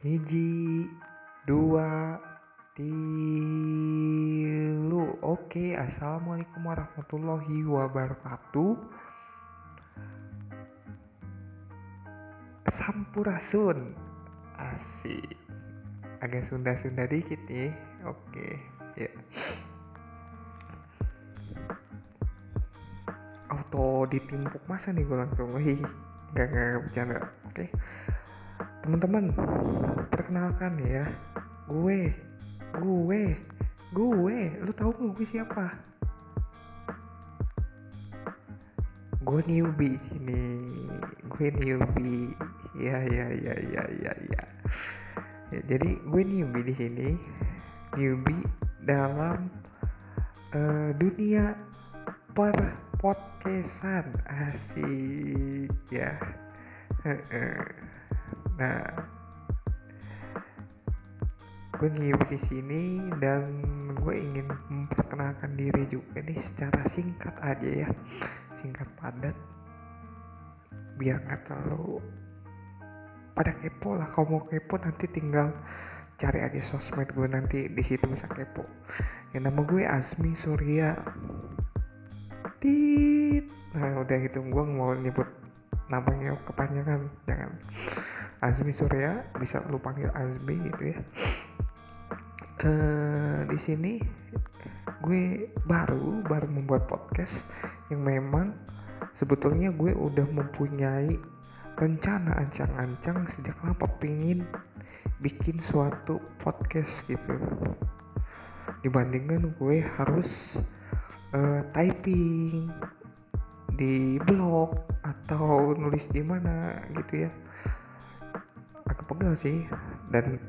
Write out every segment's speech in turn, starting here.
hiji dua tilu. Oke assalamualaikum warahmatullahi wabarakatuh. Sampurasun. Asik. Agak sunda-sunda dikit nih. Oke ya auto ditimpuk masa nih gue langsung? Wih gak gak bercanda. Oke teman-teman perkenalkan ya. Gue gue gue. Lu tahu nggak gue siapa? Gue newbie sini. Gue newbie. Ya ya ya ya ya ya, ya jadi gue newbie di sini. Newbie dalam uh, dunia per podcastan. Asik ya nah gue ngibu di sini dan gue ingin memperkenalkan diri juga nih secara singkat aja ya. Singkat padat. Biar nggak terlalu pada kepo lah. Kalau mau kepo nanti tinggal cari aja sosmed gue nanti di situ bisa kepo. Yang nama gue Azmi Surya. Tit. Nah udah itu gue mau nyebut namanya kepanjangan jangan. Azmi Surya bisa lu panggil Azmi gitu ya. Uh, di sini gue baru baru membuat podcast yang memang sebetulnya gue udah mempunyai rencana ancang-ancang sejak lama pingin bikin suatu podcast gitu. Dibandingkan gue harus uh, typing di blog atau nulis di mana gitu ya. Agak pegel sih. Dan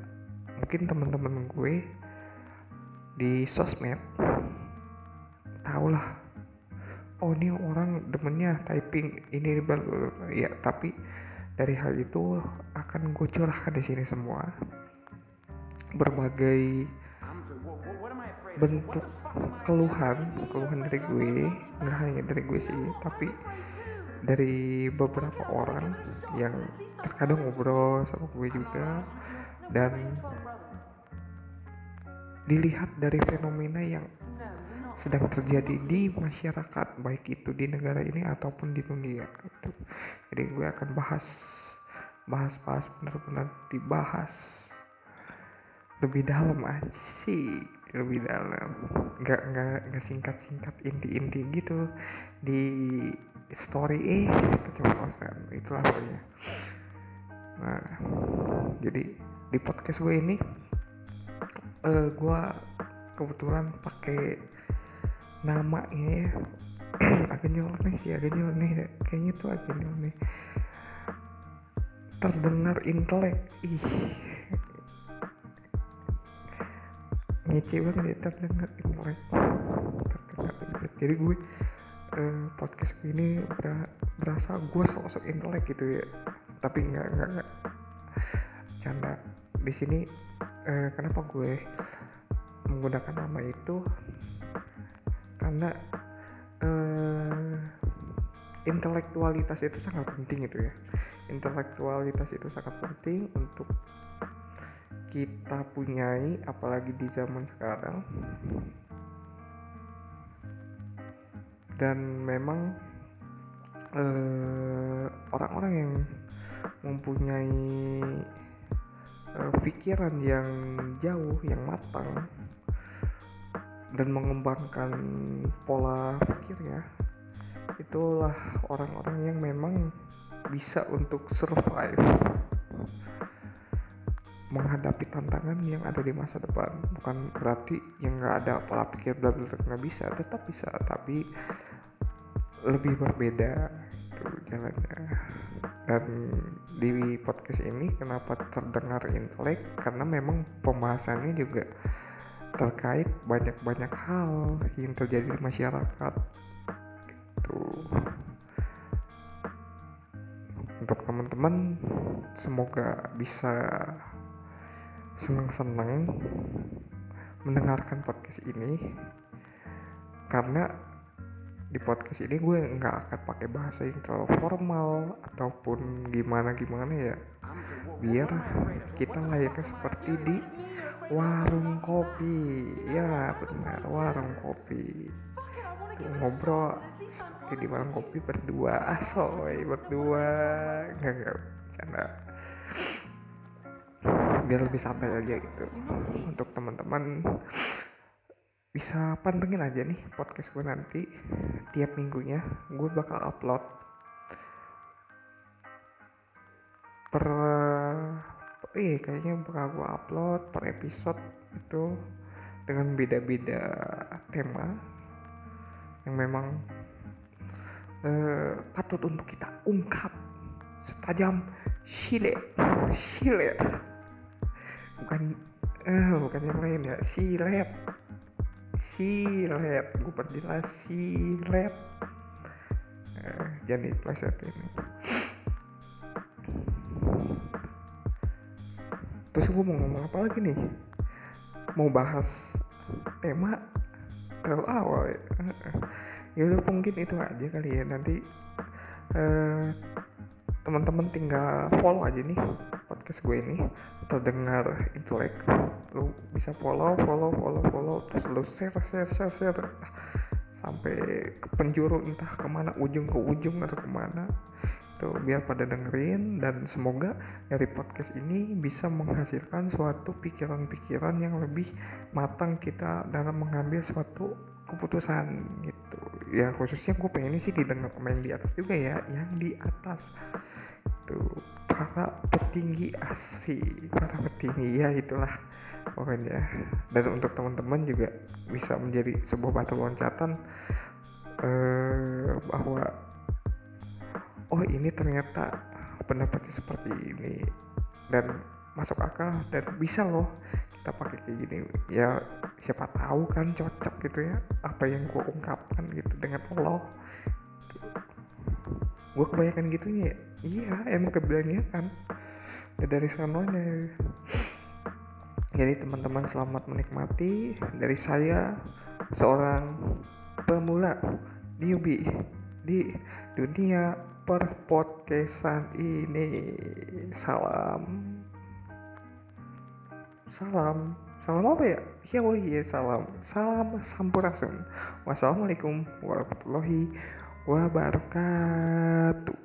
mungkin teman-teman gue di sosmed tau lah oh ini orang demennya typing ini ya tapi dari hal itu akan gue curahkan di sini semua. Berbagai bentuk keluhan keluhan dari gue nggak hanya dari gue sih tapi dari beberapa orang yang terkadang ngobrol sama gue juga. Dan dilihat dari fenomena yang sedang terjadi di masyarakat baik itu di negara ini ataupun di dunia itu jadi gue akan bahas bahas bahas benar-benar dibahas lebih dalam sih lebih dalam nggak nggak nggak singkat singkat inti inti gitu. Di story eh keceplosan itulah pokoknya. Nah jadi di podcast gue ini uh, gue kebetulan pakai namanya ya. Agak nyeleneh sih agak nyeleneh kayaknya tuh agak nyeleneh terdengar intelek. Ih ngece banget ya terdengar intelek terdengar jadi gue uh, podcast gue ini udah berasa gue sosok intelek gitu ya. Tapi nggak nggak nggak. Canda. Di sini eh, kenapa gue menggunakan nama itu? Karena eh, intelektualitas itu sangat penting itu ya. Intelektualitas itu sangat penting untuk kita punyai apalagi di zaman sekarang. Dan memang eh, orang-orang yang mempunyai uh, pikiran yang jauh yang matang dan mengembangkan pola pikirnya itulah orang-orang yang memang bisa untuk survive menghadapi tantangan yang ada di masa depan. Bukan berarti yang nggak ada pola pikir bla bla nggak bisa tetap bisa tapi lebih berbeda itu jalannya. Dan di podcast ini kenapa terdengar intelek? Karena memang pembahasannya juga terkait banyak-banyak hal yang terjadi di masyarakat itu untuk teman-teman semoga bisa senang-senang mendengarkan podcast ini karena di podcast ini gue nggak akan pakai bahasa yang terlalu formal ataupun gimana gimana ya. Biar kita layaknya seperti di warung kopi. Ya benar warung kopi. Ngobrol seperti di warung kopi berdua. Asoy berdua. Nggak nggak biar lebih santai aja gitu. Untuk teman-teman bisa pantengin aja nih podcast gue nanti tiap minggunya gue bakal upload per iya kayaknya bakal gue upload per episode itu dengan beda-beda tema yang memang uh, patut untuk kita ungkap setajam silet silet bukan eh bukan yang lain ya. Silet silet gue perjelas silet eh, jangan dipleset ini terus gue mau ngomong apa lagi nih? Mau bahas tema terlalu awal ya, ya udah mungkin itu aja kali ya. Nanti eh, teman-teman tinggal follow aja nih podcast gue ini atau dengar intelek lu bisa follow follow follow follow terus lu share share share share. Sampai ke penjuru entah ke mana ujung ke ujung atau ke mana. Tuh biar pada dengerin dan semoga dari podcast ini bisa menghasilkan suatu pikiran-pikiran yang lebih matang kita dalam mengambil suatu keputusan gitu. Ya khususnya gue pengen sih didengar yang di atas juga ya yang di atas. Itu para petinggi asli para petinggi ya itulah pokoknya. Dan untuk teman-teman juga bisa menjadi sebuah batu loncatan eh, bahwa oh ini ternyata pendapatnya seperti ini dan masuk akal dan bisa loh kita pakai kayak gini. Ya siapa tahu kan cocok gitu ya apa yang gue ungkapkan gitu dengan Allah. Gue kebanyakan gitunya ya iya emang kebanyakan ya dari sanonya. Jadi teman-teman selamat menikmati dari saya seorang pemula newbie di dunia perpodcastan ini. Salam. Salam. Salam apa ya? Ya oh iya salam. Salam sampurasun. Wassalamualaikum warahmatullahi wabarakatuh